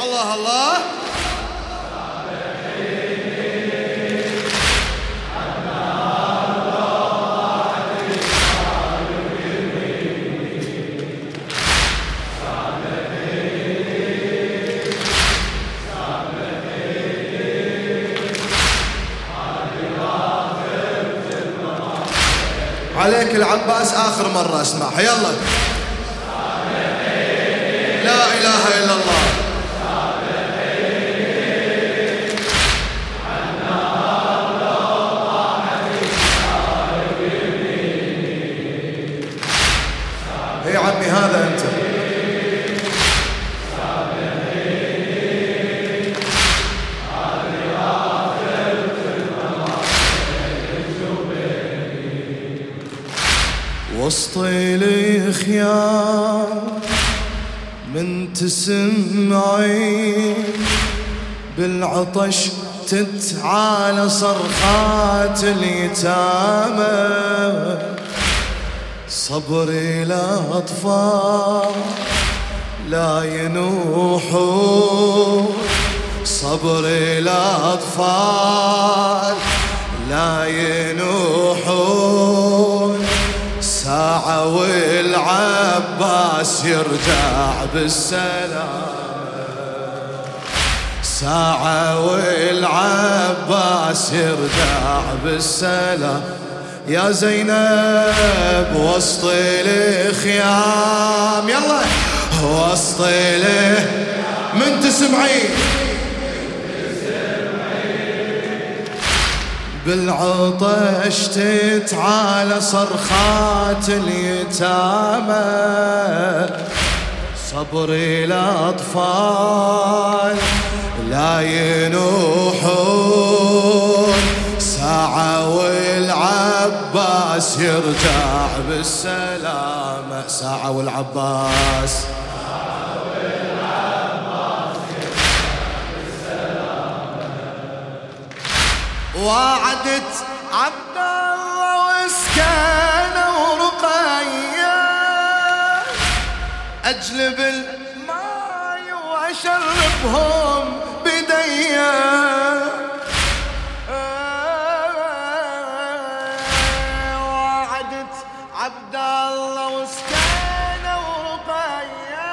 الله الله عليك العباس آخر مرة أسمعها. يلا. لا إله إلا الله. يا عمي هذا أنت. وسط الخيار من تسمعي بالعطش تتعالى صرخات اليتامى. صبري الأطفال لا ينوحون صبري الأطفال لا ينوحون ساعة والعباس يرجع بالسلامة ساعة والعباس يرجع بالسلام. يا زينب وسط الخيام يلا. وسط من تسمعين؟ بالعطش تتعالى صرخات اليتامى. صبر الأطفال لا ينوحون. ساعة والعباس يرجع بالسلامة. ساعة والعباس وعدت عبد الله وسكانه ورقية. أجلب الماي وأشربهم بديا وعدت عبد الله وسكانه ورقية.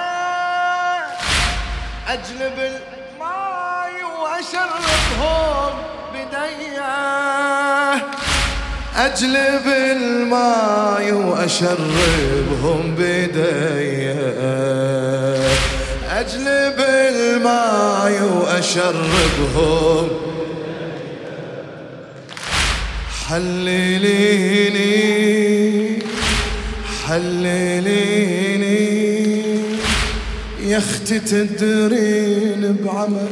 أجلب الماي وأشربهم بديه أجلب الماي وأشربهم بديه أجلب الماي وأشربهم. حلليني حلليني. يا أختي تدرين بعمل.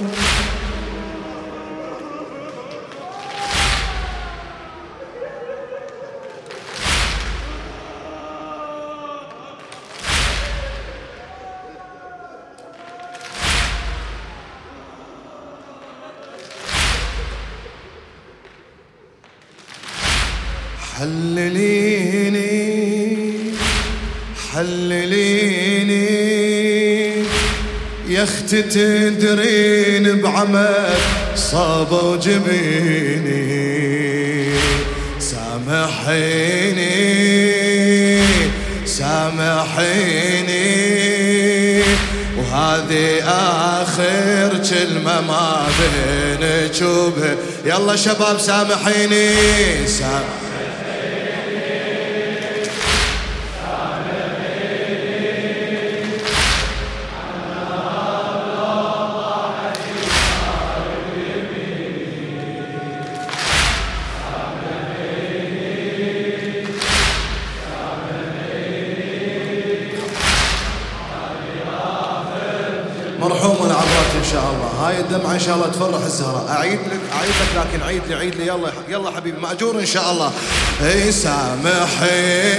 حلليني حلليني. يا أختي تدرين بعمل صابوا جبيني سامحيني سامحيني. وهذه آخر كلمة ما بينك وبين يلا شباب سامحيني سامحيني. مرحوم العبرات إن شاء الله. هاي الدمعة إن شاء الله تفرح الزهراء أعيد لك أعيد لك لكن عيد لي عيد لي. يلا يلا حبيبي مأجور إن شاء الله. اي سامحي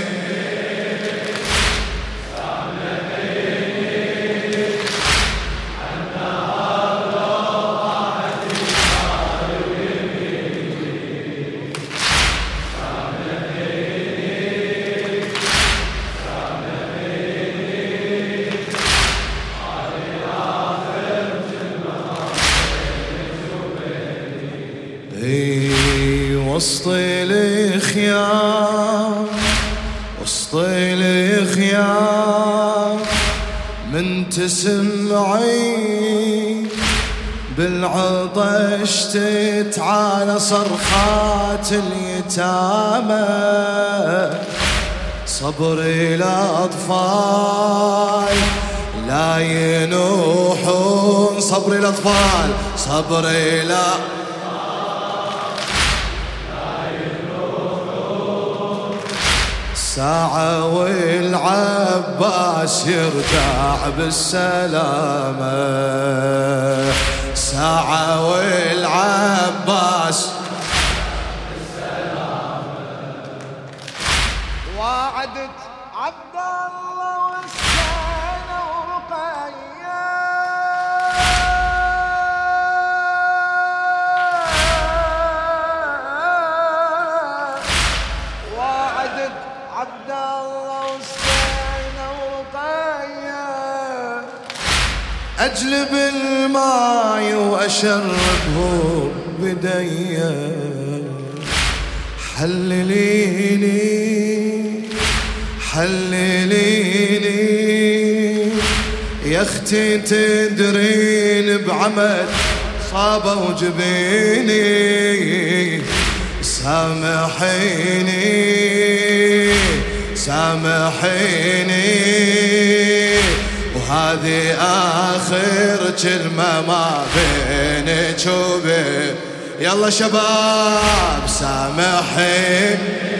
وسط الخيام وسط الخيام من تسمعي بالعطش تتعالى صرخات اليتامى. صبر الأطفال لا ينوحون. صبر الأطفال صبر الأطفال ساعة والعباس يرجع بالسلامة. ساعة والعباس أجلب الماي وأشربه بدي حلليني حلليني. يا أختي تدرين بعمل صابة وجبيني سامحيني سامحيني. وهذه آخر كلمة ما بينك وبين يلا شباب سامحيني